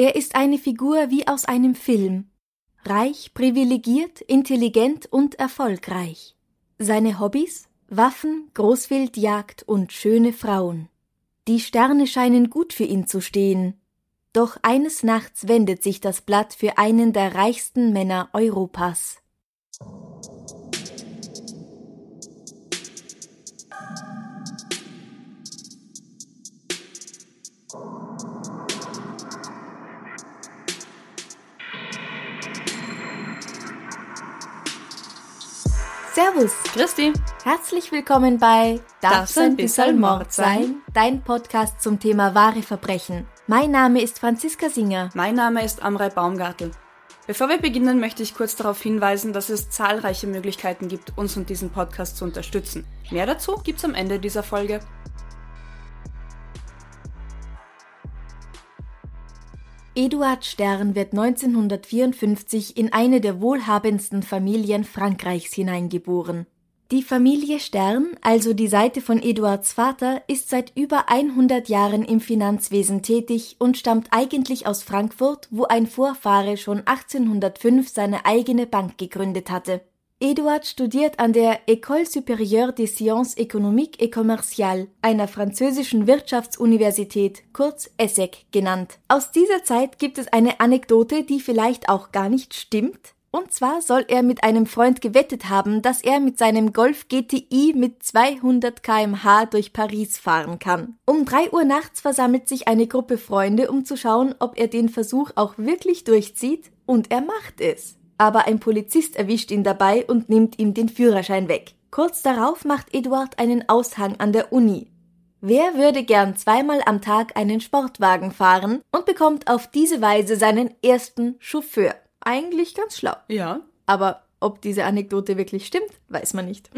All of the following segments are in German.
Er ist eine Figur wie aus einem Film. Reich, privilegiert, intelligent und erfolgreich. Seine Hobbys? Waffen, Großwildjagd und schöne Frauen. Die Sterne scheinen gut für ihn zu stehen. Doch eines Nachts wendet sich das Blatt für einen der reichsten Männer Europas. Servus, Christi. herzlich willkommen bei Darf's ein bisschen Mord sein? Dein Podcast zum Thema wahre Verbrechen. Mein Name ist Franziska Singer. Mein Name ist Amrei Baumgartel. Bevor wir beginnen, möchte ich kurz darauf hinweisen, dass es zahlreiche Möglichkeiten gibt, uns und diesen Podcast zu unterstützen. Mehr dazu gibt's am Ende dieser Folge. Eduard Stern wird 1954 in eine der wohlhabendsten Familien Frankreichs hineingeboren. Die Familie Stern, also die Seite von Eduards Vater, ist seit über 100 Jahren im Finanzwesen tätig und stammt eigentlich aus Frankfurt, wo ein Vorfahre schon 1805 seine eigene Bank gegründet hatte. Eduard studiert an der École supérieure des sciences économiques et commerciales, einer französischen Wirtschaftsuniversität, kurz ESSEC genannt. Aus dieser Zeit gibt es eine Anekdote, die vielleicht auch gar nicht stimmt. Und zwar soll er mit einem Freund gewettet haben, dass er mit seinem Golf GTI mit 200 kmh durch Paris fahren kann. Um drei Uhr nachts versammelt sich eine Gruppe Freunde, um zu schauen, ob er den Versuch auch wirklich durchzieht, und er macht es aber ein Polizist erwischt ihn dabei und nimmt ihm den Führerschein weg. Kurz darauf macht Eduard einen Aushang an der Uni. Wer würde gern zweimal am Tag einen Sportwagen fahren und bekommt auf diese Weise seinen ersten Chauffeur? Eigentlich ganz schlau. Ja. Aber ob diese Anekdote wirklich stimmt, weiß man nicht.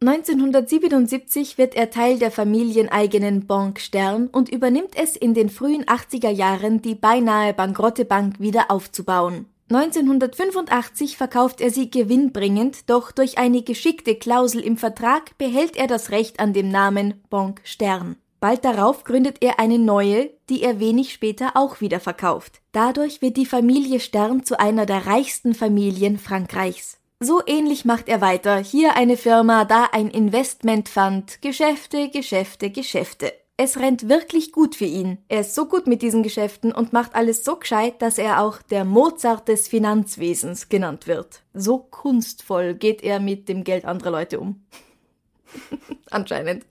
1977 wird er Teil der familieneigenen Bank Stern und übernimmt es in den frühen 80er Jahren, die beinahe bankrotte Bank wieder aufzubauen. 1985 verkauft er sie gewinnbringend, doch durch eine geschickte Klausel im Vertrag behält er das Recht an dem Namen Bank Stern. Bald darauf gründet er eine neue, die er wenig später auch wieder verkauft. Dadurch wird die Familie Stern zu einer der reichsten Familien Frankreichs. So ähnlich macht er weiter. Hier eine Firma, da ein Investmentfund. Geschäfte, Geschäfte, Geschäfte. Es rennt wirklich gut für ihn. Er ist so gut mit diesen Geschäften und macht alles so gescheit, dass er auch der Mozart des Finanzwesens genannt wird. So kunstvoll geht er mit dem Geld anderer Leute um. Anscheinend.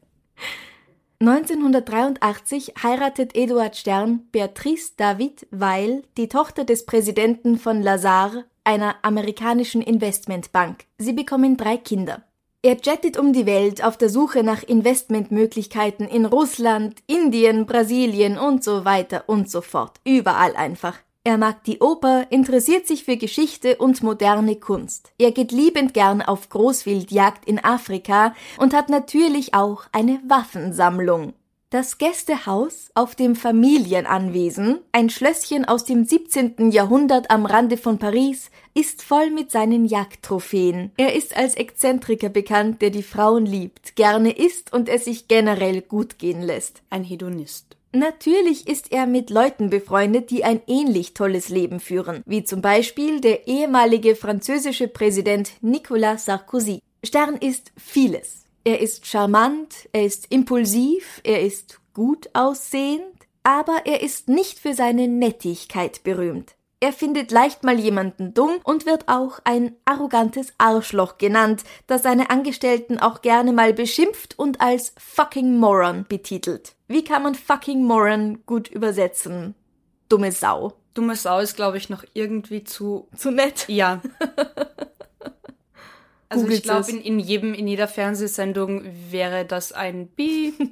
1983 heiratet Eduard Stern Beatrice David Weil, die Tochter des Präsidenten von Lazare, einer amerikanischen Investmentbank. Sie bekommen drei Kinder. Er jettet um die Welt auf der Suche nach Investmentmöglichkeiten in Russland, Indien, Brasilien und so weiter und so fort. Überall einfach. Er mag die Oper, interessiert sich für Geschichte und moderne Kunst. Er geht liebend gern auf Großwildjagd in Afrika und hat natürlich auch eine Waffensammlung. Das Gästehaus auf dem Familienanwesen, ein Schlösschen aus dem 17. Jahrhundert am Rande von Paris, ist voll mit seinen Jagdtrophäen. Er ist als Exzentriker bekannt, der die Frauen liebt, gerne isst und es sich generell gut gehen lässt. Ein Hedonist. Natürlich ist er mit Leuten befreundet, die ein ähnlich tolles Leben führen, wie zum Beispiel der ehemalige französische Präsident Nicolas Sarkozy. Stern ist vieles. Er ist charmant, er ist impulsiv, er ist gut aussehend, aber er ist nicht für seine Nettigkeit berühmt. Er findet leicht mal jemanden dumm und wird auch ein arrogantes Arschloch genannt, das seine Angestellten auch gerne mal beschimpft und als fucking Moron betitelt. Wie kann man fucking Moron gut übersetzen? Dumme Sau. Dumme Sau ist, glaube ich, noch irgendwie zu. Zu nett. Ja. Also Googelt ich glaube, in, in jedem, in jeder Fernsehsendung wäre das ein Beep.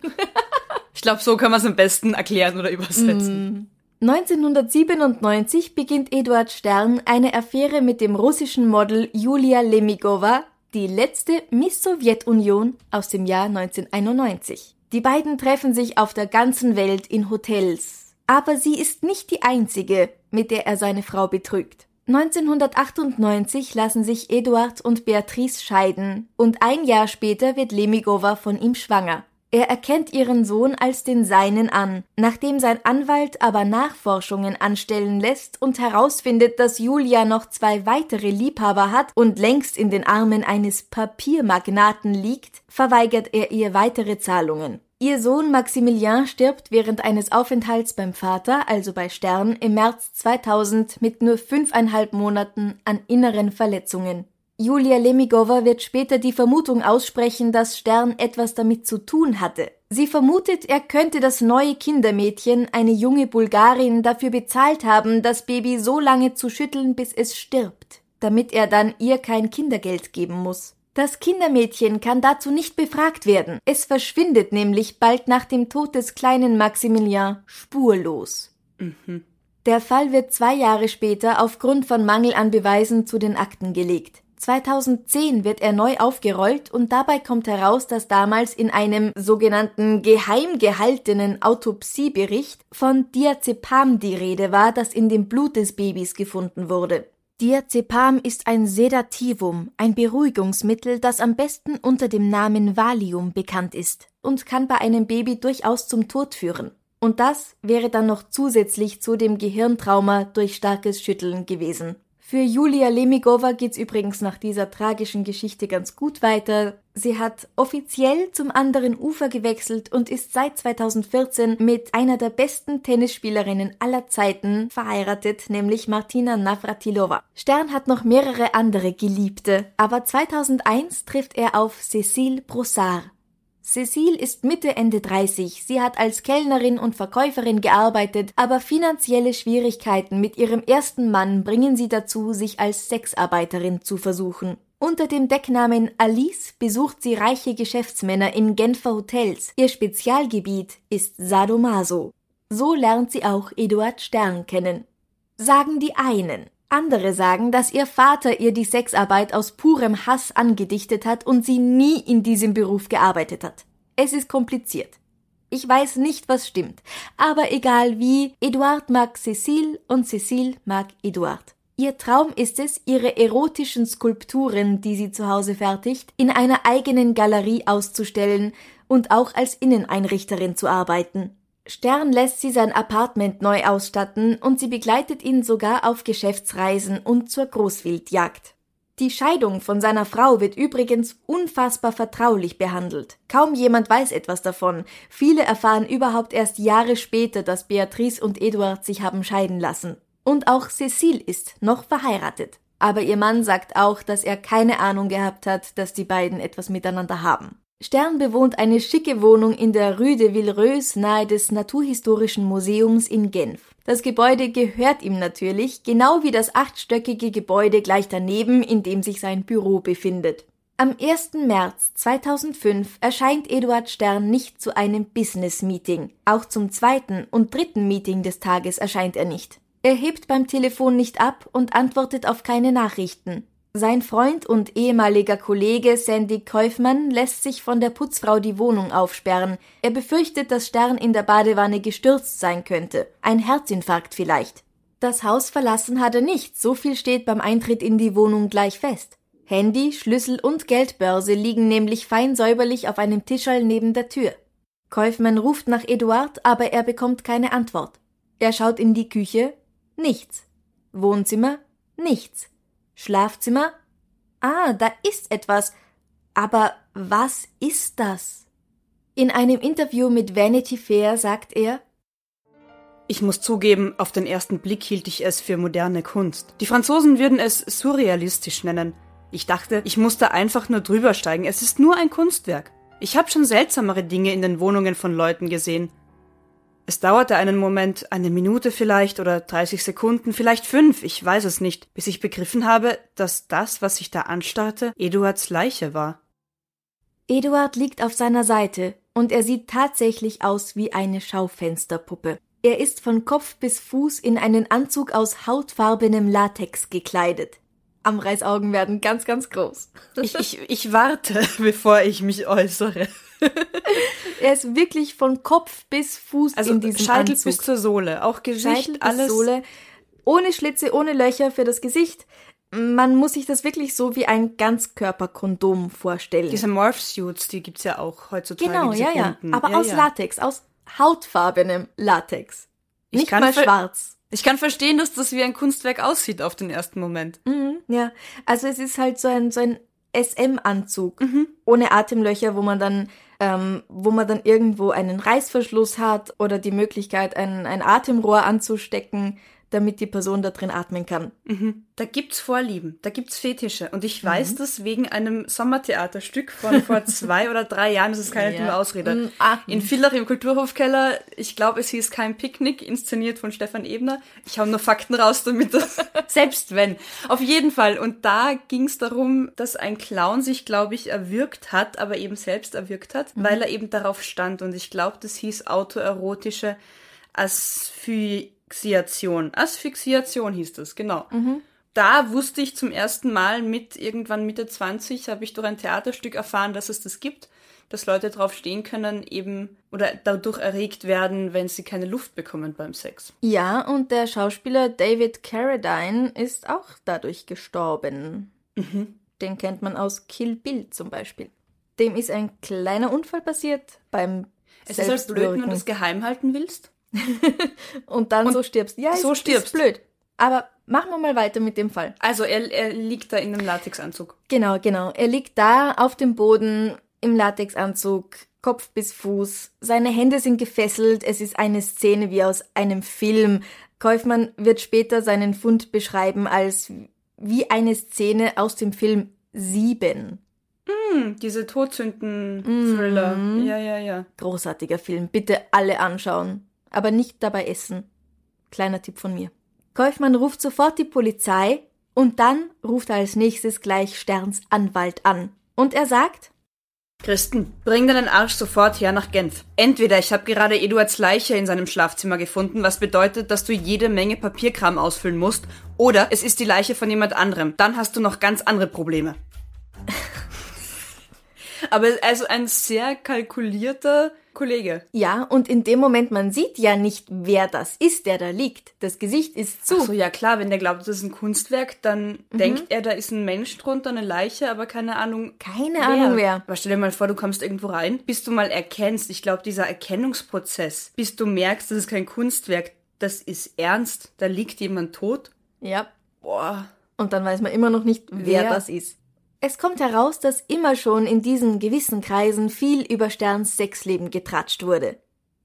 Ich glaube, so kann man es am besten erklären oder übersetzen. 1997 beginnt Eduard Stern eine Affäre mit dem russischen Model Julia Lemigova, die letzte Miss Sowjetunion aus dem Jahr 1991. Die beiden treffen sich auf der ganzen Welt in Hotels. Aber sie ist nicht die einzige, mit der er seine Frau betrügt. 1998 lassen sich Eduard und Beatrice scheiden und ein Jahr später wird Lemigova von ihm schwanger. Er erkennt ihren Sohn als den seinen an, nachdem sein Anwalt aber Nachforschungen anstellen lässt und herausfindet, dass Julia noch zwei weitere Liebhaber hat und längst in den Armen eines Papiermagnaten liegt, verweigert er ihr weitere Zahlungen. Ihr Sohn Maximilian stirbt während eines Aufenthalts beim Vater, also bei Stern, im März 2000 mit nur fünfeinhalb Monaten an inneren Verletzungen. Julia Lemigova wird später die Vermutung aussprechen, dass Stern etwas damit zu tun hatte. Sie vermutet, er könnte das neue Kindermädchen, eine junge Bulgarin, dafür bezahlt haben, das Baby so lange zu schütteln, bis es stirbt, damit er dann ihr kein Kindergeld geben muss. Das Kindermädchen kann dazu nicht befragt werden. Es verschwindet nämlich bald nach dem Tod des kleinen Maximilian spurlos. Mhm. Der Fall wird zwei Jahre später aufgrund von Mangel an Beweisen zu den Akten gelegt. 2010 wird er neu aufgerollt und dabei kommt heraus, dass damals in einem sogenannten geheim gehaltenen Autopsiebericht von Diazepam die Rede war, das in dem Blut des Babys gefunden wurde. Diazepam ist ein Sedativum, ein Beruhigungsmittel, das am besten unter dem Namen Valium bekannt ist und kann bei einem Baby durchaus zum Tod führen. Und das wäre dann noch zusätzlich zu dem Gehirntrauma durch starkes Schütteln gewesen. Für Julia Lemigova geht's übrigens nach dieser tragischen Geschichte ganz gut weiter. Sie hat offiziell zum anderen Ufer gewechselt und ist seit 2014 mit einer der besten Tennisspielerinnen aller Zeiten verheiratet, nämlich Martina Navratilova. Stern hat noch mehrere andere Geliebte, aber 2001 trifft er auf Cécile Brossard. Cecile ist Mitte Ende 30. Sie hat als Kellnerin und Verkäuferin gearbeitet, aber finanzielle Schwierigkeiten mit ihrem ersten Mann bringen sie dazu, sich als Sexarbeiterin zu versuchen. Unter dem Decknamen Alice besucht sie reiche Geschäftsmänner in Genfer Hotels. Ihr Spezialgebiet ist Sadomaso. So lernt sie auch Eduard Stern kennen. Sagen die einen. Andere sagen, dass ihr Vater ihr die Sexarbeit aus purem Hass angedichtet hat und sie nie in diesem Beruf gearbeitet hat. Es ist kompliziert. Ich weiß nicht, was stimmt, aber egal wie, Eduard mag Cecile und Cecile mag Eduard. Ihr Traum ist es, ihre erotischen Skulpturen, die sie zu Hause fertigt, in einer eigenen Galerie auszustellen und auch als Inneneinrichterin zu arbeiten. Stern lässt sie sein Apartment neu ausstatten und sie begleitet ihn sogar auf Geschäftsreisen und zur Großwildjagd. Die Scheidung von seiner Frau wird übrigens unfassbar vertraulich behandelt. Kaum jemand weiß etwas davon. Viele erfahren überhaupt erst Jahre später, dass Beatrice und Eduard sich haben scheiden lassen. Und auch Cecile ist noch verheiratet. Aber ihr Mann sagt auch, dass er keine Ahnung gehabt hat, dass die beiden etwas miteinander haben. Stern bewohnt eine schicke Wohnung in der Rue de Villereuse nahe des Naturhistorischen Museums in Genf. Das Gebäude gehört ihm natürlich, genau wie das achtstöckige Gebäude gleich daneben, in dem sich sein Büro befindet. Am 1. März 2005 erscheint Eduard Stern nicht zu einem Business-Meeting. Auch zum zweiten und dritten Meeting des Tages erscheint er nicht. Er hebt beim Telefon nicht ab und antwortet auf keine Nachrichten. Sein Freund und ehemaliger Kollege Sandy Käufmann lässt sich von der Putzfrau die Wohnung aufsperren. Er befürchtet, dass Stern in der Badewanne gestürzt sein könnte. Ein Herzinfarkt vielleicht. Das Haus verlassen hat er nicht, so viel steht beim Eintritt in die Wohnung gleich fest. Handy, Schlüssel und Geldbörse liegen nämlich fein säuberlich auf einem Tischerl neben der Tür. Käufmann ruft nach Eduard, aber er bekommt keine Antwort. Er schaut in die Küche, nichts. Wohnzimmer, nichts. Schlafzimmer? Ah, da ist etwas. Aber was ist das? In einem Interview mit Vanity Fair sagt er, ich muss zugeben, auf den ersten Blick hielt ich es für moderne Kunst. Die Franzosen würden es surrealistisch nennen. Ich dachte, ich musste einfach nur drüber steigen. Es ist nur ein Kunstwerk. Ich habe schon seltsamere Dinge in den Wohnungen von Leuten gesehen. Es dauerte einen Moment, eine Minute vielleicht oder 30 Sekunden, vielleicht fünf, ich weiß es nicht, bis ich begriffen habe, dass das, was ich da anstarrte, Eduards Leiche war. Eduard liegt auf seiner Seite, und er sieht tatsächlich aus wie eine Schaufensterpuppe. Er ist von Kopf bis Fuß in einen Anzug aus hautfarbenem Latex gekleidet. Am Reißaugen werden ganz, ganz groß. Ich, ich, ich warte, bevor ich mich äußere. er ist wirklich von Kopf bis Fuß also in diesem Scheitel Anzug. bis zur Sohle, auch Gesicht, Scheitel bis alles. Sohle, ohne Schlitze, ohne Löcher für das Gesicht. Man muss sich das wirklich so wie ein Ganzkörperkondom vorstellen. Diese Morph-Suits, die gibt's ja auch heutzutage. genau, ja, ja. Aber ja, aus ja. Latex, aus hautfarbenem Latex. Ich Nicht kann mal schwarz. Ich kann verstehen, dass das wie ein Kunstwerk aussieht auf den ersten Moment. Mhm, ja, also es ist halt so ein, so ein SM-Anzug Mhm. ohne Atemlöcher, wo man dann, ähm, wo man dann irgendwo einen Reißverschluss hat oder die Möglichkeit, ein, ein Atemrohr anzustecken, damit die Person da drin atmen kann. Da gibt's Vorlieben, da gibt's Fetische. Und ich Mhm. weiß das wegen einem Sommertheaterstück von vor zwei oder drei Jahren. Das ist keine Ja. dumme Ausrede. Mm, ah. In Villach im Kulturhofkeller, ich glaube, es hieß kein Picknick, inszeniert von Stefan Ebner. Ich hau nur Fakten raus, damit das, selbst wenn. Auf jeden Fall. Und da ging's darum, dass ein Clown sich, glaube ich, erwürgt hat, aber eben selbst erwürgt hat, Mhm. weil er eben darauf stand. Und ich glaube, das hieß autoerotische Asphyxiation. Asphyxiation hieß das, genau. Da wusste ich zum ersten Mal mit irgendwann Mitte 20, habe ich durch ein Theaterstück erfahren, dass es das gibt, dass Leute drauf stehen können, eben oder dadurch erregt werden, wenn sie keine Luft bekommen beim Sex. Ja, und der Schauspieler David Carradine ist auch dadurch gestorben. Mhm. Den kennt man aus Kill Bill zum Beispiel. Dem ist ein kleiner Unfall passiert beim Es ist halt blöd, wenn du das geheim halten willst. Und dann so stirbst. Ja, so ist, stirbst. Ist blöd. Aber machen wir mal weiter mit dem Fall. Also er, er liegt da in einem Latexanzug. Genau, genau. Er liegt da auf dem Boden im Latexanzug, Kopf bis Fuß. Seine Hände sind gefesselt. Es ist eine Szene wie aus einem Film. Kaufmann wird später seinen Fund beschreiben als wie eine Szene aus dem Film Sieben. Hm, diese Todsünden-Thriller. Mhm. Ja, ja, ja. Großartiger Film. Bitte alle anschauen. Aber nicht dabei essen. Kleiner Tipp von mir. Kaufmann ruft sofort die Polizei und dann ruft er als nächstes gleich Sterns Anwalt an. Und er sagt, Christen, bring deinen Arsch sofort her nach Genf. Entweder ich habe gerade Eduards Leiche in seinem Schlafzimmer gefunden, was bedeutet, dass du jede Menge Papierkram ausfüllen musst, oder es ist die Leiche von jemand anderem. Dann hast du noch ganz andere Probleme. Aber also ein sehr kalkulierter Kollege. Ja, und in dem Moment, man sieht ja nicht, wer das ist, der da liegt. Das Gesicht ist zu. So ja klar, wenn der glaubt, das ist ein Kunstwerk, dann denkt er, da ist ein Mensch drunter, eine Leiche, aber keine Ahnung. Keine Ahnung wer. Aber stell dir mal vor, du kommst irgendwo rein, bis du mal erkennst, ich glaube, dieser Erkennungsprozess, bis du merkst, das ist kein Kunstwerk, das ist ernst, da liegt jemand tot. Ja. Boah. Und dann weiß man immer noch nicht, wer, Wer? das ist. Es kommt heraus, dass immer schon in diesen gewissen Kreisen viel über Sterns Sexleben getratscht wurde.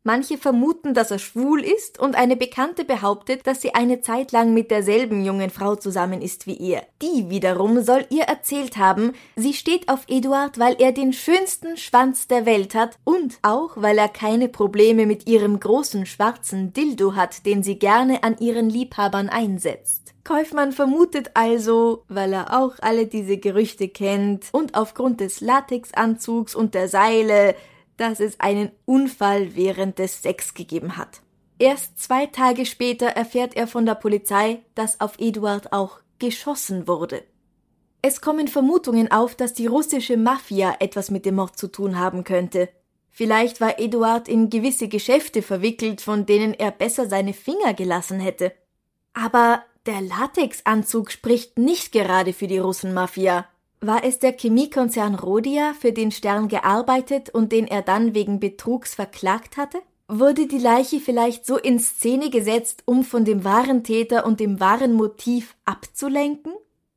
Manche vermuten, dass er schwul ist und eine Bekannte behauptet, dass sie eine Zeit lang mit derselben jungen Frau zusammen ist wie er. Die wiederum soll ihr erzählt haben, sie steht auf Eduard, weil er den schönsten Schwanz der Welt hat und auch, weil er keine Probleme mit ihrem großen schwarzen Dildo hat, den sie gerne an ihren Liebhabern einsetzt. Kaufmann vermutet also, weil er auch alle diese Gerüchte kennt und aufgrund des Latexanzugs und der Seile, dass es einen Unfall während des Sex gegeben hat. Erst zwei Tage später erfährt er von der Polizei, dass auf Eduard auch geschossen wurde. Es kommen Vermutungen auf, dass die russische Mafia etwas mit dem Mord zu tun haben könnte. Vielleicht war Eduard in gewisse Geschäfte verwickelt, von denen er besser seine Finger gelassen hätte. Aber der Latexanzug spricht nicht gerade für die Russenmafia. War es der Chemiekonzern Rhodia, für den Stern gearbeitet und den er dann wegen Betrugs verklagt hatte? Wurde die Leiche vielleicht so in Szene gesetzt, um von dem wahren Täter und dem wahren Motiv abzulenken?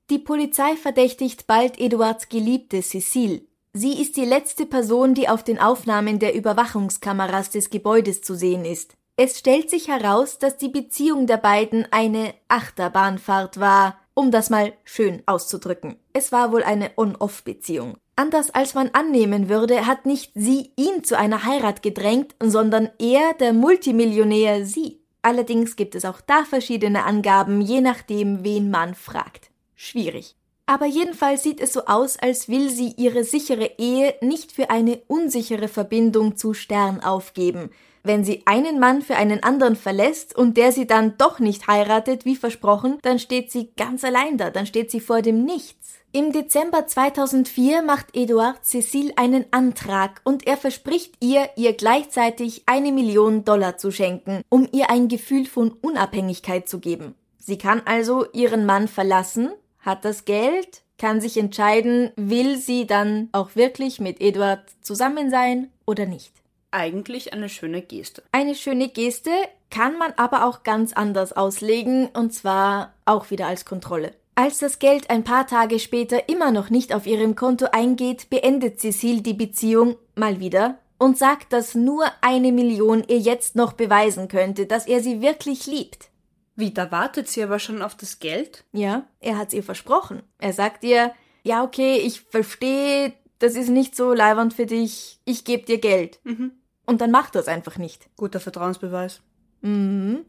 Die Polizei verdächtigt bald Eduards Geliebte Cecile. Sie ist die letzte Person, die auf den Aufnahmen der Überwachungskameras des Gebäudes zu sehen ist. Es stellt sich heraus, dass die Beziehung der beiden eine Achterbahnfahrt war, um das mal schön auszudrücken. Es war wohl eine On-Off-Beziehung. Anders als man annehmen würde, hat nicht sie ihn zu einer Heirat gedrängt, sondern er, der Multimillionär, sie. Allerdings gibt es auch da verschiedene Angaben, je nachdem, wen man fragt. Schwierig. Aber jedenfalls sieht es so aus, als will sie ihre sichere Ehe nicht für eine unsichere Verbindung zu Stern aufgeben. Wenn sie einen Mann für einen anderen verlässt und der sie dann doch nicht heiratet, wie versprochen, dann steht sie ganz allein da, dann steht sie vor dem Nichts. Im Dezember 2004 macht Eduard Cecile einen Antrag und er verspricht ihr, ihr gleichzeitig eine Million Dollar zu schenken, um ihr ein Gefühl von Unabhängigkeit zu geben. Sie kann also ihren Mann verlassen, hat das Geld, kann sich entscheiden, will sie dann auch wirklich mit Eduard zusammen sein oder nicht. Eigentlich eine schöne Geste. Eine schöne Geste kann man aber auch ganz anders auslegen, und zwar auch wieder als Kontrolle. Als das Geld ein paar Tage später immer noch nicht auf ihrem Konto eingeht, beendet Cecile die Beziehung mal wieder und sagt, dass nur eine Million ihr jetzt noch beweisen könnte, dass er sie wirklich liebt. Wie, da wartet sie aber schon auf das Geld? Ja, er hat's ihr versprochen. Er sagt ihr, ja, okay, ich verstehe, das ist nicht so leiwand für dich, ich gebe dir Geld. Mhm. Und dann macht das einfach nicht. Guter Vertrauensbeweis. Mhm.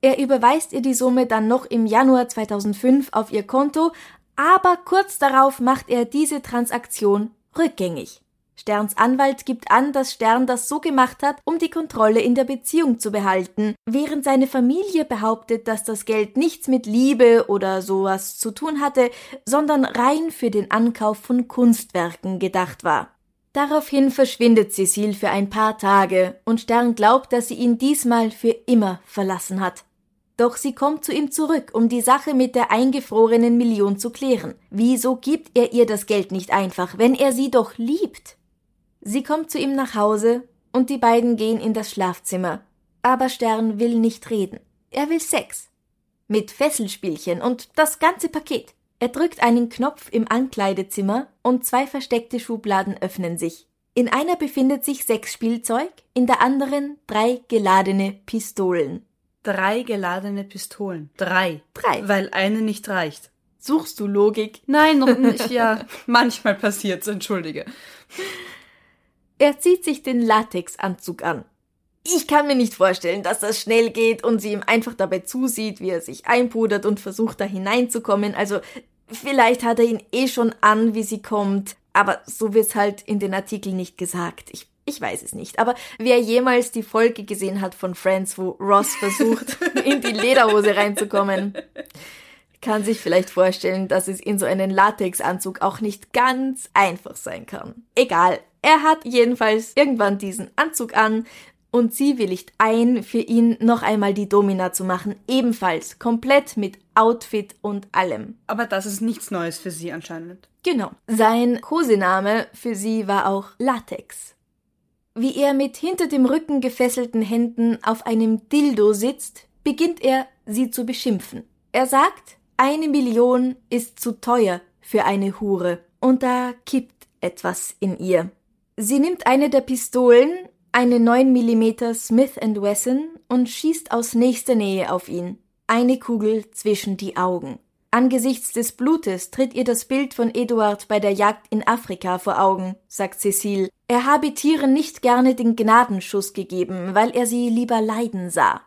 Er überweist ihr die Summe dann noch im Januar 2005 auf ihr Konto, aber kurz darauf macht er diese Transaktion rückgängig. Sterns Anwalt gibt an, dass Stern das so gemacht hat, um die Kontrolle in der Beziehung zu behalten, während seine Familie behauptet, dass das Geld nichts mit Liebe oder sowas zu tun hatte, sondern rein für den Ankauf von Kunstwerken gedacht war. Daraufhin verschwindet Cecile für ein paar Tage und Stern glaubt, dass sie ihn diesmal für immer verlassen hat. Doch sie kommt zu ihm zurück, um die Sache mit der eingefrorenen Million zu klären. Wieso gibt er ihr das Geld nicht einfach, wenn er sie doch liebt? Sie kommt zu ihm nach Hause und die beiden gehen in das Schlafzimmer. Aber Stern will nicht reden. Er will Sex. Mit Fesselspielchen und das ganze Paket. Er drückt einen Knopf im Ankleidezimmer und zwei versteckte Schubladen öffnen sich. In einer befindet sich Sexspielzeug, in der anderen drei geladene Pistolen. Drei geladene Pistolen. Drei. Drei. Weil eine nicht reicht. Suchst du Logik? Nein, noch nicht. Ja, manchmal passiert's, entschuldige. Er zieht sich den Latexanzug an. Ich kann mir nicht vorstellen, dass das schnell geht und sie ihm einfach dabei zusieht, wie er sich einpudert und versucht, da hineinzukommen. Also, vielleicht hat er ihn eh schon an, wie sie kommt. Aber so wird's halt in den Artikeln nicht gesagt. Ich, ich weiß es nicht. Aber wer jemals die Folge gesehen hat von Friends, wo Ross versucht, in die Lederhose reinzukommen, kann sich vielleicht vorstellen, dass es in so einen Latexanzug auch nicht ganz einfach sein kann. Egal. Er hat jedenfalls irgendwann diesen Anzug an und sie willigt ein, für ihn noch einmal die Domina zu machen, ebenfalls komplett mit Outfit und allem. Aber das ist nichts Neues für sie anscheinend. Genau. Sein Kosename für sie war auch Latex. Wie er mit hinter dem Rücken gefesselten Händen auf einem Dildo sitzt, beginnt er, sie zu beschimpfen. Er sagt, eine Million ist zu teuer für eine Hure. Und da kippt etwas in ihr. Sie nimmt eine der Pistolen, eine 9 mm Smith Wesson, und schießt aus nächster Nähe auf ihn. Eine Kugel zwischen die Augen. Angesichts des Blutes tritt ihr das Bild von Eduard bei der Jagd in Afrika vor Augen, sagt Cecile. Er habe Tieren nicht gerne den Gnadenschuss gegeben, weil er sie lieber leiden sah.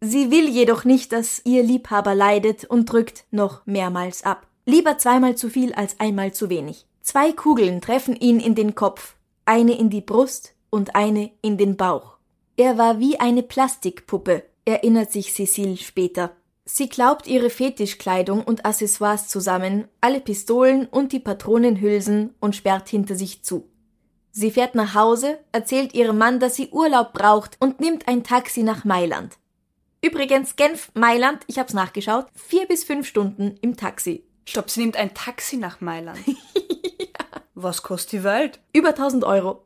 Sie will jedoch nicht, dass ihr Liebhaber leidet und drückt noch mehrmals ab. Lieber zweimal zu viel als einmal zu wenig. Zwei Kugeln treffen ihn in den Kopf, eine in die Brust und eine in den Bauch. Er war wie eine Plastikpuppe, erinnert sich Cecile später. Sie klaubt ihre Fetischkleidung und Accessoires zusammen, alle Pistolen und die Patronenhülsen und sperrt hinter sich zu. Sie fährt nach Hause, erzählt ihrem Mann, dass sie Urlaub braucht und nimmt ein Taxi nach Mailand. Übrigens, Genf, Mailand, ich hab's nachgeschaut, vier bis fünf Stunden im Taxi. Stopp, sie nimmt ein Taxi nach Mailand. ja. Was kostet die Welt? Über 1000 Euro.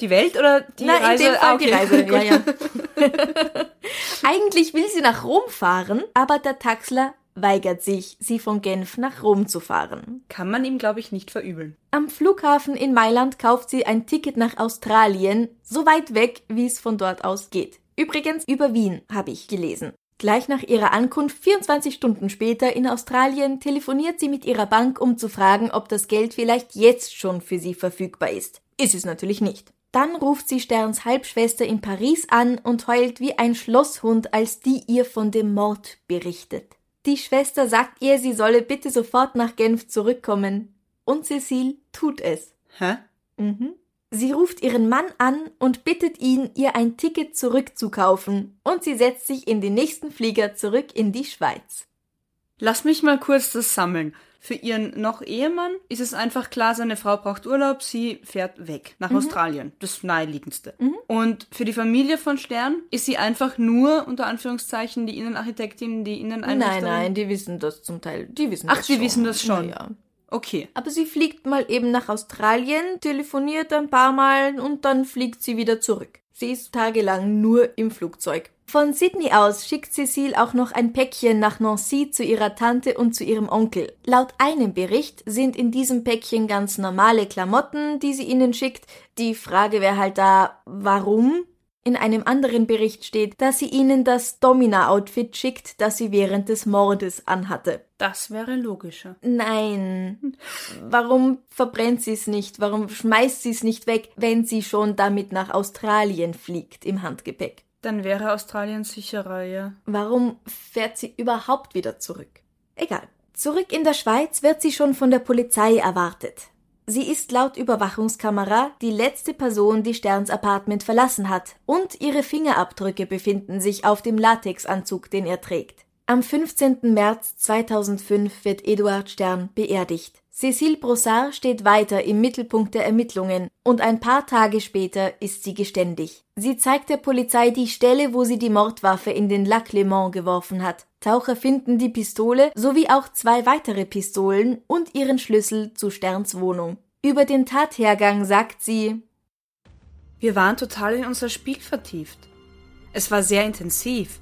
Die Welt oder die Na, Reise? in dem Fall Ah, okay. die Reise, ja, ja. Eigentlich will sie nach Rom fahren, aber der Taxler weigert sich, sie von Genf nach Rom zu fahren. Kann man ihm, glaube ich, nicht verübeln. Am Flughafen in Mailand kauft sie ein Ticket nach Australien, so weit weg, wie es von dort aus geht. Übrigens über Wien, habe ich gelesen. Gleich nach ihrer Ankunft, 24 Stunden später in Australien, telefoniert sie mit ihrer Bank, um zu fragen, ob das Geld vielleicht jetzt schon für sie verfügbar ist. Ist es natürlich nicht. Dann ruft sie Sterns Halbschwester in Paris an und heult wie ein Schlosshund, als die ihr von dem Mord berichtet. Die Schwester sagt ihr, sie solle bitte sofort nach Genf zurückkommen. Und Cecile tut es. Hä? Mhm. Sie ruft ihren Mann an und bittet ihn, ihr ein Ticket zurückzukaufen, und sie setzt sich in den nächsten Flieger zurück in die Schweiz. Lass mich mal kurz das sammeln. Für ihren noch Ehemann ist es einfach klar, seine Frau braucht Urlaub, sie fährt weg nach Australien, das naheliegendste. Und für die Familie von Stern ist sie einfach nur unter Anführungszeichen die Innenarchitektin, die Inneneinrichterin. Nein, nein, die wissen das zum Teil. Die wissen Ach, das die schon. wissen das schon. Ja. Okay. Aber sie fliegt mal eben nach Australien, telefoniert ein paar Mal und dann fliegt sie wieder zurück. Sie ist tagelang nur im Flugzeug. Von Sydney aus schickt Cecile auch noch ein Päckchen nach Nancy zu ihrer Tante und zu ihrem Onkel. Laut einem Bericht sind in diesem Päckchen ganz normale Klamotten, die sie ihnen schickt. Die Frage wäre halt da, warum? In einem anderen Bericht steht, dass sie ihnen das Domina-Outfit schickt, das sie während des Mordes anhatte. Das wäre logischer. Nein. Warum verbrennt sie es nicht? Warum schmeißt sie es nicht weg, wenn sie schon damit nach Australien fliegt im Handgepäck? Dann wäre Australien sicherer, ja. Warum fährt sie überhaupt wieder zurück? Egal. Zurück in der Schweiz wird sie schon von der Polizei erwartet. Sie ist laut Überwachungskamera die letzte Person, die Sterns Apartment verlassen hat, und ihre Fingerabdrücke befinden sich auf dem Latexanzug, den er trägt. Am 15. März 2005 wird Eduard Stern beerdigt. Cécile Brossard steht weiter im Mittelpunkt der Ermittlungen und ein paar Tage später ist sie geständig. Sie zeigt der Polizei die Stelle, wo sie die Mordwaffe in den Lac Léman geworfen hat. Taucher finden die Pistole sowie auch zwei weitere Pistolen und ihren Schlüssel zu Sterns Wohnung. Über den Tathergang sagt sie, Wir waren total in unser Spiel vertieft. Es war sehr intensiv.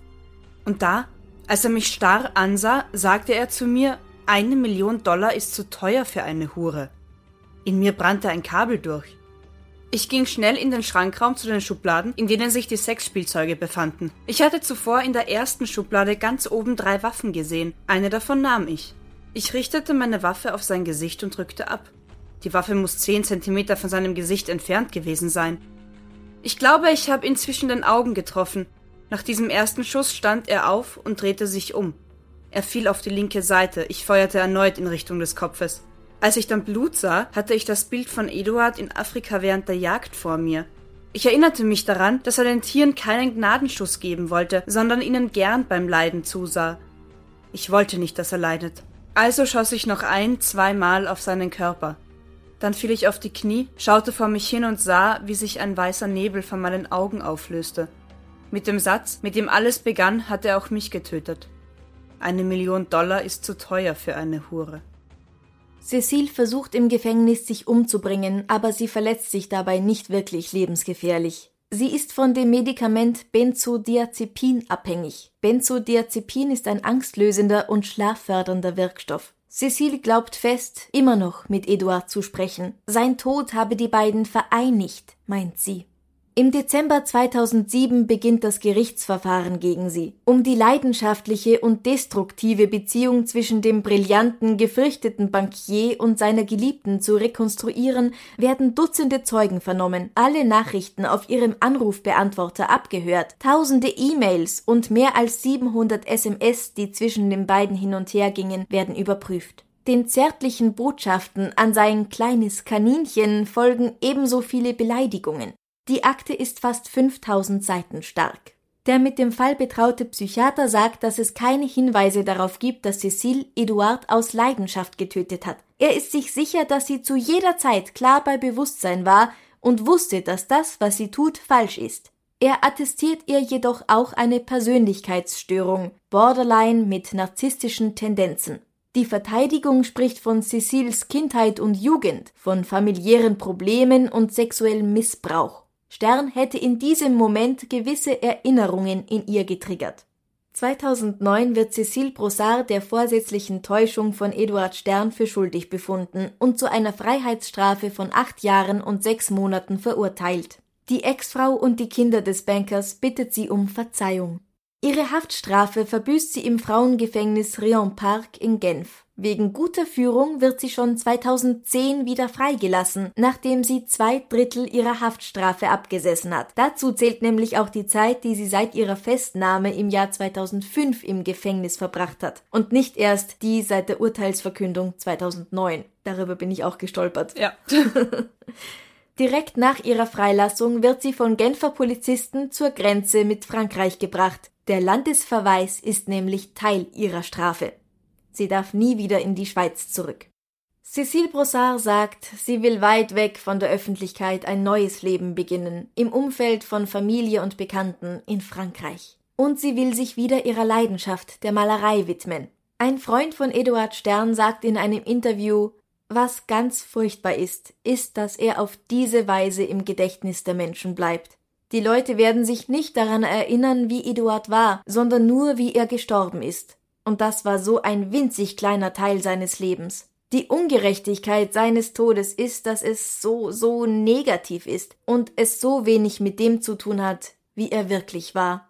Und da, als er mich starr ansah, sagte er zu mir, eine Million Dollar ist zu teuer für eine Hure. In mir brannte ein Kabel durch. Ich ging schnell in den Schrankraum zu den Schubladen, in denen sich die Sexspielzeuge befanden. Ich hatte zuvor in der ersten Schublade ganz oben drei Waffen gesehen. Eine davon nahm ich. Ich richtete meine Waffe auf sein Gesicht und drückte ab. Die Waffe muss zehn Zentimeter von seinem Gesicht entfernt gewesen sein. Ich glaube, ich habe ihn zwischen den Augen getroffen. Nach diesem ersten Schuss stand er auf und drehte sich um. Er fiel auf die linke Seite. Ich feuerte erneut in Richtung des Kopfes. Als ich dann Blut sah, hatte ich das Bild von Eduard in Afrika während der Jagd vor mir. Ich erinnerte mich daran, dass er den Tieren keinen Gnadenschuss geben wollte, sondern ihnen gern beim Leiden zusah. Ich wollte nicht, dass er leidet. Also schoss ich noch ein, zweimal auf seinen Körper. Dann fiel ich auf die Knie, schaute vor mich hin und sah, wie sich ein weißer Nebel vor meinen Augen auflöste. Mit dem Satz, mit dem alles begann, hat er auch mich getötet. Eine Million Dollar ist zu teuer für eine Hure. Cecile versucht im Gefängnis sich umzubringen, aber sie verletzt sich dabei nicht wirklich lebensgefährlich. Sie ist von dem Medikament Benzodiazepin abhängig. Benzodiazepin ist ein angstlösender und schlaffördernder Wirkstoff. Cecile glaubt fest, immer noch mit Eduard zu sprechen. Sein Tod habe die beiden vereinigt, meint sie. Im Dezember 2007 beginnt das Gerichtsverfahren gegen sie. Um die leidenschaftliche und destruktive Beziehung zwischen dem brillanten, gefürchteten Bankier und seiner Geliebten zu rekonstruieren, werden Dutzende Zeugen vernommen, alle Nachrichten auf ihrem Anrufbeantworter abgehört, tausende E-Mails und mehr als 700 SMS, die zwischen den beiden hin und her gingen, werden überprüft. Den zärtlichen Botschaften an sein kleines Kaninchen folgen ebenso viele Beleidigungen. Die Akte ist fast 5000 Seiten stark. Der mit dem Fall betraute Psychiater sagt, dass es keine Hinweise darauf gibt, dass Cecile Eduard aus Leidenschaft getötet hat. Er ist sich sicher, dass sie zu jeder Zeit klar bei Bewusstsein war und wusste, dass das, was sie tut, falsch ist. Er attestiert ihr jedoch auch eine Persönlichkeitsstörung, Borderline mit narzisstischen Tendenzen. Die Verteidigung spricht von Cecils Kindheit und Jugend, von familiären Problemen und sexuellem Missbrauch. Stern hätte in diesem Moment gewisse Erinnerungen in ihr getriggert. 2009 wird Cécile Brossard der vorsätzlichen Täuschung von Eduard Stern für schuldig befunden und zu einer Freiheitsstrafe von acht Jahren und sechs Monaten verurteilt. Die Ex-Frau und die Kinder des Bankers bittet sie um Verzeihung. Ihre Haftstrafe verbüßt sie im Frauengefängnis Rion Park in Genf. Wegen guter Führung wird sie schon 2010 wieder freigelassen, nachdem sie zwei Drittel ihrer Haftstrafe abgesessen hat. Dazu zählt nämlich auch die Zeit, die sie seit ihrer Festnahme im Jahr 2005 im Gefängnis verbracht hat und nicht erst die seit der Urteilsverkündung 2009. Darüber bin ich auch gestolpert. Ja. Direkt nach ihrer Freilassung wird sie von Genfer Polizisten zur Grenze mit Frankreich gebracht. Der Landesverweis ist nämlich Teil ihrer Strafe. Sie darf nie wieder in die Schweiz zurück. Cécile Brossard sagt, sie will weit weg von der Öffentlichkeit ein neues Leben beginnen, im Umfeld von Familie und Bekannten in Frankreich. Und sie will sich wieder ihrer Leidenschaft, der Malerei, widmen. Ein Freund von Eduard Stern sagt in einem Interview, was ganz furchtbar ist, ist, dass er auf diese Weise im Gedächtnis der Menschen bleibt. Die Leute werden sich nicht daran erinnern, wie Eduard war, sondern nur, wie er gestorben ist. Und das war so ein winzig kleiner Teil seines Lebens. Die Ungerechtigkeit seines Todes ist, dass es so, so negativ ist und es so wenig mit dem zu tun hat, wie er wirklich war.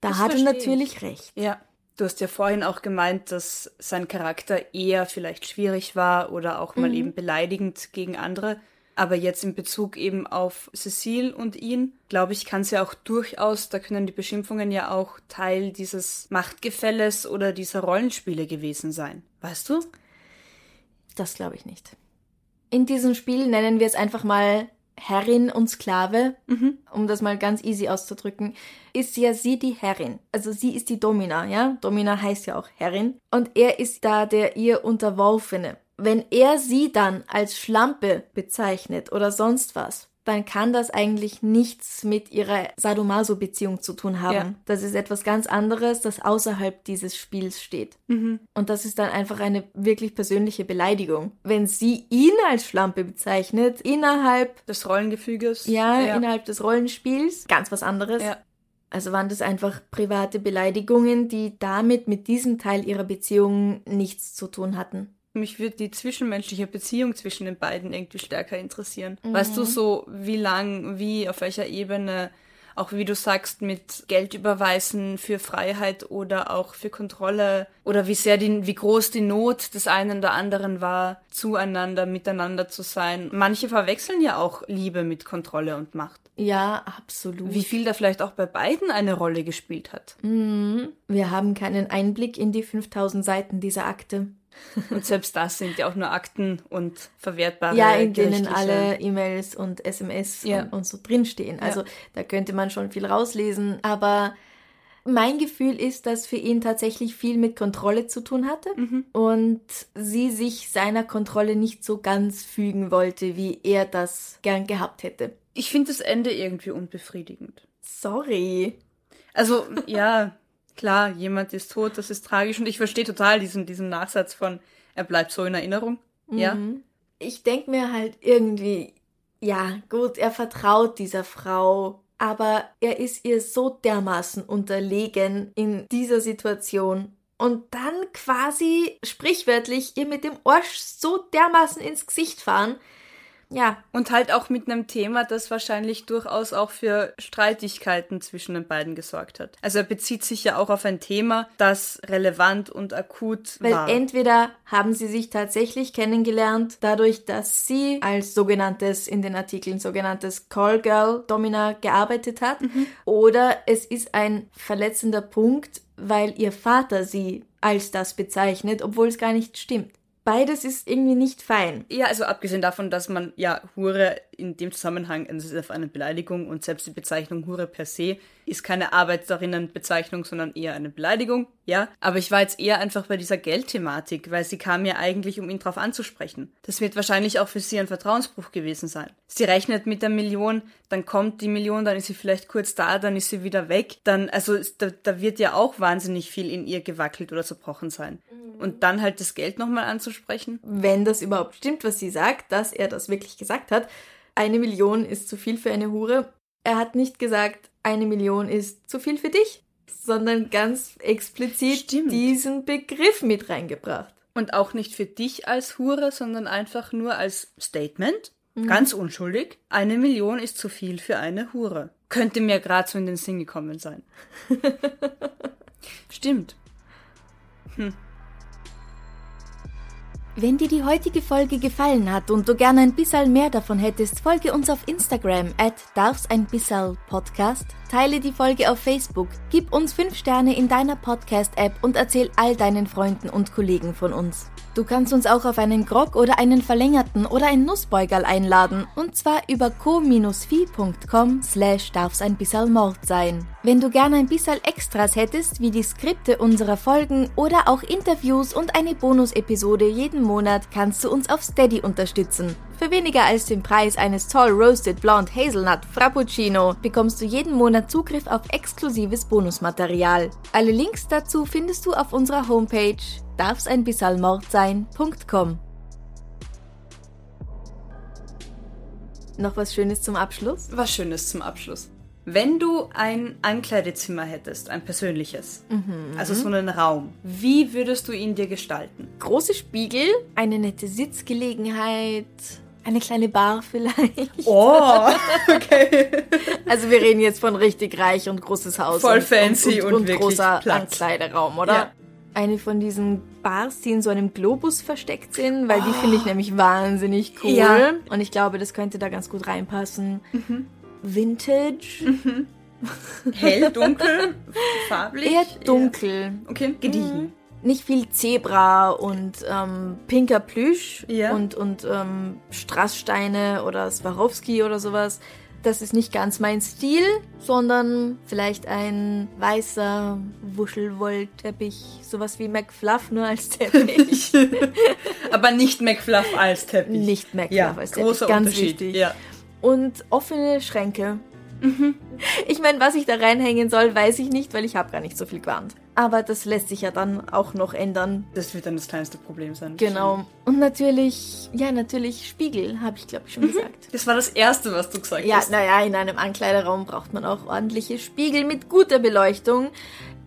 Da Das hat er natürlich recht. Ja. Du hast ja vorhin auch gemeint, dass sein Charakter eher vielleicht schwierig war oder auch mal eben beleidigend gegen andere. Aber jetzt in Bezug eben auf Cecile und ihn, glaube ich, kann es ja auch durchaus, da können die Beschimpfungen ja auch Teil dieses Machtgefälles oder dieser Rollenspiele gewesen sein. Weißt du? Das glaube ich nicht. In diesem Spiel nennen wir es einfach mal Herrin und Sklave, um das mal ganz easy auszudrücken, ist ja sie die Herrin. Also sie ist die Domina, ja? Domina heißt ja auch Herrin. Und er ist da der ihr Unterworfene. Wenn er sie dann als Schlampe bezeichnet oder sonst was, dann kann das eigentlich nichts mit ihrer Sadomaso-Beziehung zu tun haben. Ja. Das ist etwas ganz anderes, das außerhalb dieses Spiels steht. Und das ist dann einfach eine wirklich persönliche Beleidigung. Wenn sie ihn als Schlampe bezeichnet, innerhalb, Des Rollengefüges. ja, innerhalb des Rollenspiels, ganz was anderes. Ja. Also waren das einfach private Beleidigungen, die damit mit diesem Teil ihrer Beziehung nichts zu tun hatten. Mich würde die zwischenmenschliche Beziehung zwischen den beiden irgendwie stärker interessieren. Weißt du so, wie lang, wie, auf welcher Ebene, auch wie du sagst, mit Geld überweisen für Freiheit oder auch für Kontrolle oder wie sehr die, wie groß die Not des einen oder anderen war, zueinander, miteinander zu sein. Manche verwechseln ja auch Liebe mit Kontrolle und Macht. Ja, absolut. Wie viel da vielleicht auch bei beiden eine Rolle gespielt hat. Wir haben keinen Einblick in die 5000 Seiten dieser Akte. Und selbst das sind ja auch nur Akten und verwertbare Ja, in denen alle E-Mails und SMS Ja. und, und so drinstehen. Also Ja. da könnte man schon viel rauslesen. Aber mein Gefühl ist, dass für ihn tatsächlich viel mit Kontrolle zu tun hatte Mhm. und sie sich seiner Kontrolle nicht so ganz fügen wollte, wie er das gern gehabt hätte. Ich finde das Ende irgendwie unbefriedigend. Sorry. Also, ja, klar, jemand ist tot, das ist tragisch und ich verstehe total diesen, diesen Nachsatz von, er bleibt so in Erinnerung. Ja. Ich denke mir halt irgendwie, ja, gut, er vertraut dieser Frau, aber er ist ihr so dermaßen unterlegen in dieser Situation. Und dann quasi sprichwörtlich ihr mit dem Arsch so dermaßen ins Gesicht fahren. Ja, Und halt auch mit einem Thema, das wahrscheinlich durchaus auch für Streitigkeiten zwischen den beiden gesorgt hat. Also er bezieht sich ja auch auf ein Thema, das relevant und akut weil war. entweder haben sie sich tatsächlich kennengelernt, dadurch, dass sie als sogenanntes, in den Artikeln sogenanntes Call Girl Domina gearbeitet hat, oder es ist ein verletzender Punkt, weil ihr Vater sie als das bezeichnet, obwohl es gar nicht stimmt. Beides ist irgendwie nicht fein. Ja, also abgesehen davon, dass man ja Hure in dem Zusammenhang, es ist eine Beleidigung und selbst die Bezeichnung Hure per se ist keine Arbeiterinnenbezeichnung, sondern eher eine Beleidigung, ja. Aber ich war jetzt eher einfach bei dieser Geldthematik, weil sie kam ja eigentlich, um ihn drauf anzusprechen. Das wird wahrscheinlich auch für sie ein Vertrauensbruch gewesen sein. Sie rechnet mit der Million, dann kommt die Million, dann ist sie vielleicht kurz da, dann ist sie wieder weg. Dann, also da, da wird ja auch wahnsinnig viel in ihr gewackelt oder zerbrochen sein. Und dann halt das Geld nochmal anzusprechen. Wenn das überhaupt stimmt, was sie sagt, dass er das wirklich gesagt hat, eine Million ist zu viel für eine Hure. Er hat nicht gesagt, eine Million ist zu viel für dich, sondern ganz explizit Stimmt. diesen Begriff mit reingebracht. Und auch nicht für dich als Hure, sondern einfach nur als Statement. Ganz unschuldig. Eine Million ist zu viel für eine Hure. Könnte mir gerade so in den Sinn gekommen sein. Stimmt. Wenn dir die heutige Folge gefallen hat und du gerne ein bisschen mehr davon hättest, folge uns auf Instagram at darfs ein bisschen Podcast, teile die Folge auf Facebook, gib uns 5 Sterne in deiner Podcast-App und erzähl all deinen Freunden und Kollegen von uns. Du kannst uns auch auf einen Grog oder einen verlängerten oder ein Nussbeugerl einladen und zwar über co-fi.com slash darf's ein bisschen Mord sein. Wenn du gerne ein bisschen Extras hättest, wie die Skripte unserer Folgen oder auch Interviews und eine Bonus-Episode jeden Monat, kannst du uns auf Steady unterstützen. Für weniger als den Preis eines Tall Roasted Blonde Hazelnut Frappuccino bekommst du jeden Monat Zugriff auf exklusives Bonusmaterial. Alle Links dazu findest du auf unserer Homepage darf's ein bisschen Mord sein.com. Noch was Schönes zum Abschluss? Was Schönes zum Abschluss. Wenn du ein Ankleidezimmer hättest, ein persönliches, also so einen Raum, wie würdest du ihn dir gestalten? Große Spiegel, eine nette Sitzgelegenheit, eine kleine Bar vielleicht. Oh, okay. Also wir reden jetzt von richtig reich und großes Haus. Voll und, fancy und, und und, und wirklich großer Platz. Ankleideraum, oder? Ja. Eine von diesen Bars, die in so einem Globus versteckt sind, weil die finde ich nämlich wahnsinnig cool. Ja. Und ich glaube, das könnte da ganz gut reinpassen. Vintage, Hell, dunkel, farblich? eher dunkel. Okay, gediegen. Nicht viel Zebra und ähm, pinker Plüsch Ja. und, und ähm, Strasssteine oder Swarovski oder sowas. Das ist nicht ganz mein Stil, sondern vielleicht ein weißer Wuschelwollteppich, sowas wie McFluff, nur als Teppich. Aber nicht McFluff als Teppich. nicht McFluff Ja, als Teppich, großer ganz Unterschied. wichtig. Ja. Und offene Schränke. Mhm. Ich meine, was ich da reinhängen soll, weiß ich nicht, weil ich habe gar nicht so viel Gewand. Aber das lässt sich ja dann auch noch ändern. Das wird dann das kleinste Problem sein. Genau. Und natürlich, ja, natürlich Spiegel, habe ich glaube ich schon gesagt. Das war das Erste, was du gesagt Ja, hast. naja, in einem Ankleideraum braucht man auch ordentliche Spiegel mit guter Beleuchtung.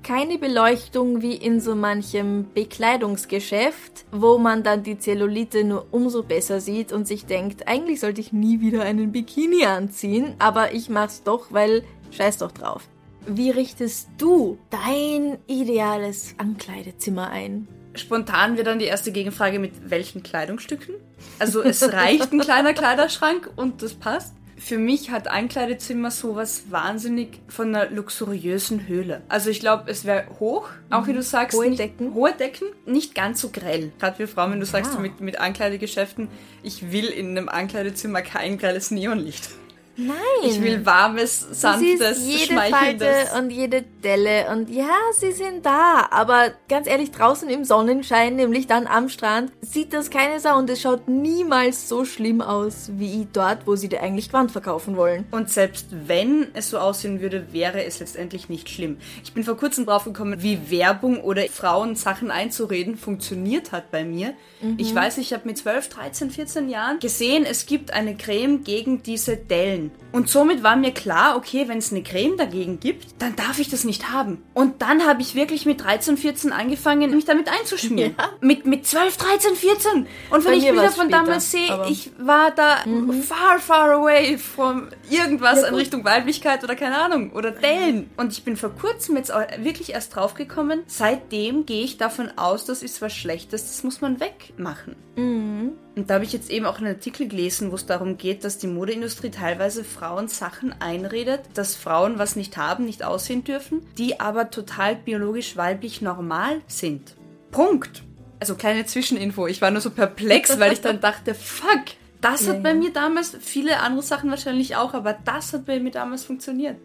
Keine Beleuchtung wie in so manchem Bekleidungsgeschäft, wo man dann die Zellulite nur umso besser sieht und sich denkt, eigentlich sollte ich nie wieder einen Bikini anziehen, aber ich mach's doch, weil scheiß doch drauf. Wie richtest du dein ideales Ankleidezimmer ein? Spontan wird dann die erste Gegenfrage mit welchen Kleidungsstücken? Also es reicht ein kleiner Kleiderschrank und das passt. Für mich hat Einkleidezimmer sowas wahnsinnig von einer luxuriösen Höhle. Also ich glaube, es wäre hoch, auch wie du sagst. Hohe nicht, Decken. Hohe Decken, nicht ganz so grell. Gerade wir Frauen, wenn du sagst, Ja. so mit, mit Ankleidegeschäften, ich will in einem Ankleidezimmer kein grelles Neonlicht. Nein. Ich will warmes, Du sanftes, siehst jede. Falte und jede Delle und ja, sie sind da. Aber ganz ehrlich, draußen im Sonnenschein, nämlich dann am Strand, sieht das keine Sau und es schaut niemals so schlimm aus wie dort, wo sie dir eigentlich Gewand verkaufen wollen. Und selbst wenn es so aussehen würde, wäre es letztendlich nicht schlimm. Ich bin vor kurzem drauf gekommen, wie Werbung oder Frauen Sachen einzureden funktioniert hat bei mir. Ich weiß, ich habe mit 12, 13, 14 Jahren gesehen, es gibt eine Creme gegen diese Dellen. Und somit war mir klar, okay, wenn es eine Creme dagegen gibt, dann darf ich das nicht haben. Und dann habe ich wirklich mit 13, 14 angefangen, mich damit einzuschmieren. Mit, mit 12, 13, 14. Und wenn Bei ich mir Bilder von später, damals sehe, ich war da far, far away from irgendwas Ja, in. Richtung Weiblichkeit oder keine Ahnung oder Dellen. Und ich bin vor kurzem jetzt auch wirklich erst draufgekommen. Seitdem gehe ich davon aus, das ist was Schlechtes, das muss man wegmachen. Und da habe ich jetzt eben auch einen Artikel gelesen, wo es darum geht, dass die Modeindustrie teilweise Frauen Sachen einredet, dass Frauen was nicht haben, nicht aussehen dürfen, die aber total biologisch weiblich normal sind. Punkt. Also kleine Zwischeninfo. Ich war nur so perplex, weil ich dann dachte, fuck, das hat bei mir damals, viele andere Sachen wahrscheinlich auch, aber das hat bei mir damals funktioniert.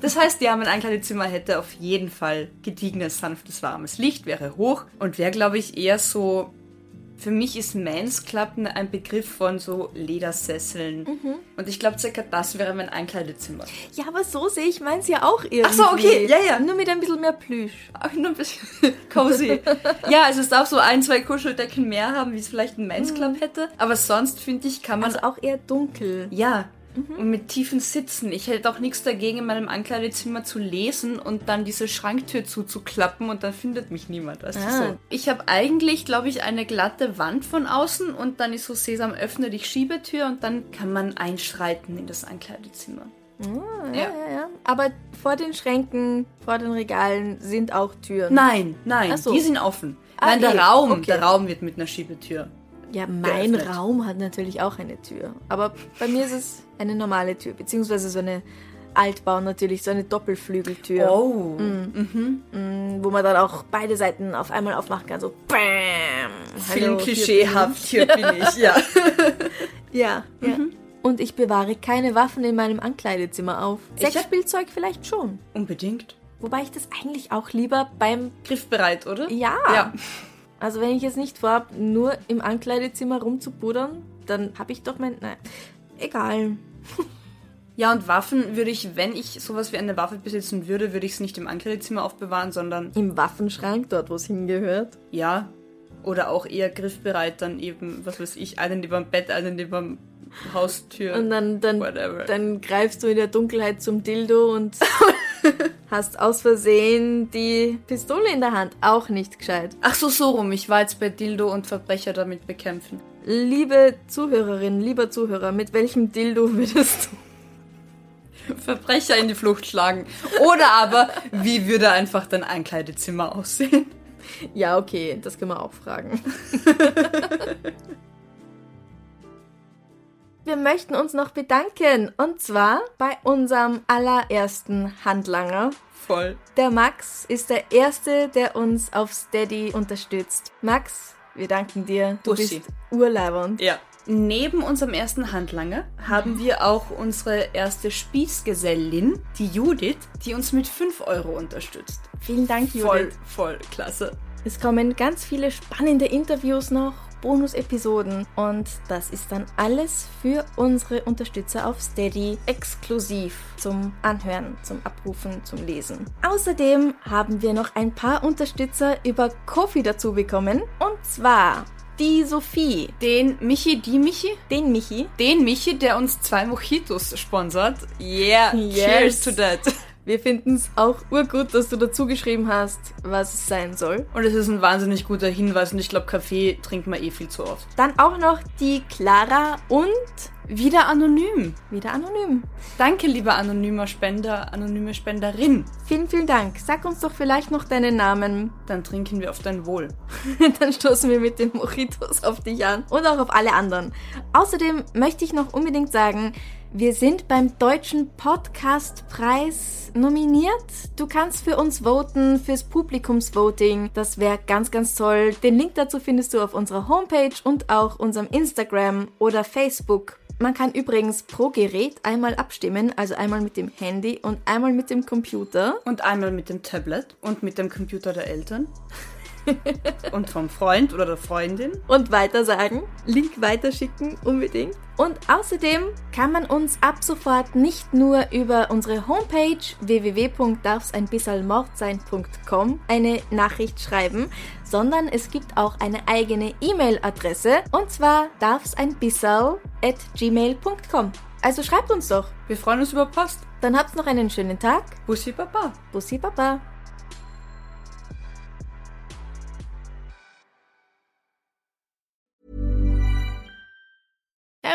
Das heißt, ja, mein Einkleidezimmer hätte auf jeden Fall gediegenes, sanftes, warmes Licht, wäre hoch und wäre, glaube ich, eher so für mich ist Club ein Begriff von so Ledersesseln. Und ich glaube, circa das wäre mein Einkleidezimmer. Ja, aber so sehe ich meins ja auch irgendwie. Ach so, okay, ja, ja. Nur mit ein bisschen mehr Plüsch. Auch nur ein bisschen cozy. ja, also es darf so ein, zwei Kuscheldecken mehr haben, wie es vielleicht ein Men's Club hätte. Aber sonst, finde ich, kann man... Also auch eher dunkel. ja, und mit tiefen Sitzen. Ich hätte auch nichts dagegen, in meinem Ankleidezimmer zu lesen und dann diese Schranktür zuzuklappen und dann findet mich niemand. Weißt Ah. so. Ich habe eigentlich, glaube ich, eine glatte Wand von außen und dann ist so Sesam, öffne dich Schiebetür und dann kann man einschreiten in das Ankleidezimmer. Ja, ja, ja. Aber vor den Schränken, vor den Regalen sind auch Türen. Nein, nein, so. die sind offen. Ah, nein, der eh, Raum, okay. der Raum wird mit einer Schiebetür Ja, mein geöffnet. Raum hat natürlich auch eine Tür. Aber bei mir ist es eine normale Tür, beziehungsweise so eine Altbau natürlich, so eine Doppelflügeltür, Oh. mm, wo man dann auch beide Seiten auf einmal aufmachen kann. So BAM! Hallo, hier Filmklischeehaft, hier bin ich, ja. Ja, ja. Und ich bewahre keine Waffen in meinem Ankleidezimmer auf. Sexspielzeug vielleicht schon. Unbedingt. Wobei ich das eigentlich auch lieber beim... Griffbereit, oder? Ja. Ja. Also wenn ich es nicht vorhab, nur im Ankleidezimmer rumzupudern, dann habe ich doch mein... Nein, egal. Ja, und Waffen würde ich, wenn ich sowas wie eine Waffe besitzen würde, würde ich es nicht im Ankleidezimmer aufbewahren, sondern Im Waffenschrank, dort wo es hingehört. ja. Oder auch eher griffbereit, dann eben, was weiß ich, einen über dem Bett, einen über dem Haustür. Und dann, dann, Whatever. dann greifst du in der Dunkelheit zum Dildo und hast aus Versehen die Pistole in der Hand. Auch nicht gescheit. Ach so, so rum. Ich war jetzt bei Dildo und Verbrecher damit bekämpfen. Liebe Zuhörerin, lieber Zuhörer, mit welchem Dildo würdest du Verbrecher in die Flucht schlagen. Oder aber, wie würde einfach dein Einkleidezimmer aussehen? Ja, okay, das können wir auch fragen. wir möchten uns noch bedanken. Und zwar bei unserem allerersten Handlanger. Voll. Der Max ist der Erste, der uns auf Steady unterstützt. Max, wir danken dir. Du Bussi. bist urleibernd. Ja. Neben unserem ersten Handlanger haben wir auch unsere erste Spießgesellin, die Judith, die uns mit 5 Euro unterstützt. Vielen Dank, Judith. Voll, voll klasse. Es kommen ganz viele spannende Interviews noch, Bonus-Episoden und das ist dann alles für unsere Unterstützer auf Steady exklusiv zum Anhören, zum Abrufen, zum Lesen. Außerdem haben wir noch ein paar Unterstützer über Kofi dazu bekommen und zwar die Sophie, Den Michi, die Michi, den Michi, den Michi, der uns zwei Mojitos sponsert. Yeah, Yes. cheers to that. wir finden es auch urgut, dass du dazu geschrieben hast, was es sein soll. Und es ist ein wahnsinnig guter Hinweis und ich glaube, Kaffee trinkt man eh viel zu oft. Dann auch noch die Clara und Wieder anonym. wieder anonym. Danke, lieber anonymer Spender, anonyme Spenderin. Vielen, vielen Dank. Sag uns doch vielleicht noch deinen Namen. Dann trinken wir auf dein Wohl. Dann stoßen wir mit den Mojitos auf dich an und auch auf alle anderen. Außerdem möchte ich noch unbedingt sagen, wir sind beim Deutschen Podcastpreis nominiert. Du kannst für uns voten, fürs Publikumsvoting. Das wäre ganz, ganz toll. Den Link dazu findest du auf unserer Homepage und auch unserem Instagram oder Facebook. Man kann übrigens pro Gerät einmal abstimmen, also einmal mit dem Handy und einmal mit dem Computer. Und einmal mit dem Tablet und mit dem Computer der Eltern. und vom Freund oder der Freundin. und weitersagen. Link weiterschicken, unbedingt. Und außerdem kann man uns ab sofort nicht nur über unsere Homepage www.darfseinbissalmordsein.com eine Nachricht schreiben, sondern es gibt auch eine eigene E-Mail-Adresse und zwar darfseinbissal@gmail.com. Also schreibt uns doch. Wir freuen uns über Post. Dann habt noch einen schönen Tag. Bussi Papa. Bussi Baba.